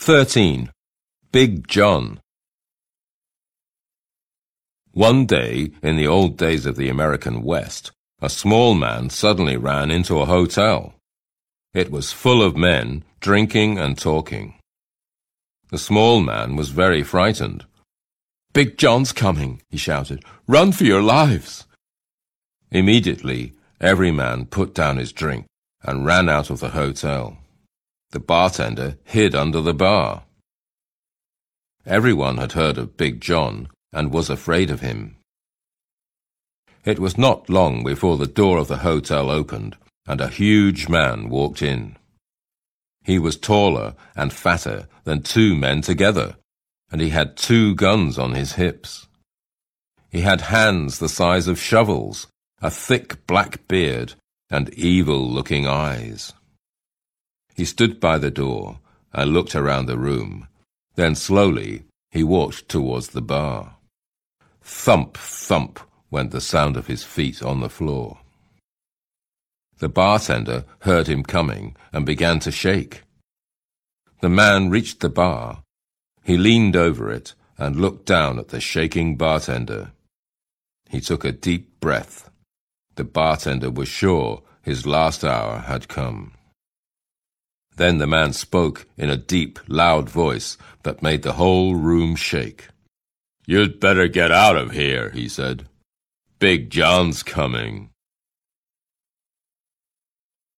13. Big John One day, in the old days of the American West, a small man suddenly ran into a hotel. It was full of men, drinking and talking. The small man was very frightened. Big John's coming, he shouted. Run for your lives! Immediately, every man put down his drink and ran out of the hotel. The bartender hid under the bar. Everyone had heard of Big John and was afraid of him. It was not long before the door of the hotel opened and a huge man walked in. He was taller and fatter than two men together, and he had two guns on his hips. He had hands the size of shovels, a thick black beard, and evil-looking eyes. He stood by the door and looked around the room. Then slowly he walked towards the bar. Thump, thump went the sound of his feet on the floor. The bartender heard him coming and began to shake. The man reached the bar. He leaned over it and looked down at the shaking bartender. He took a deep breath. The bartender was sure his last hour had come. Then the man spoke in a deep, loud voice that made the whole room shake. You'd better get out of here, he said. Big John's coming.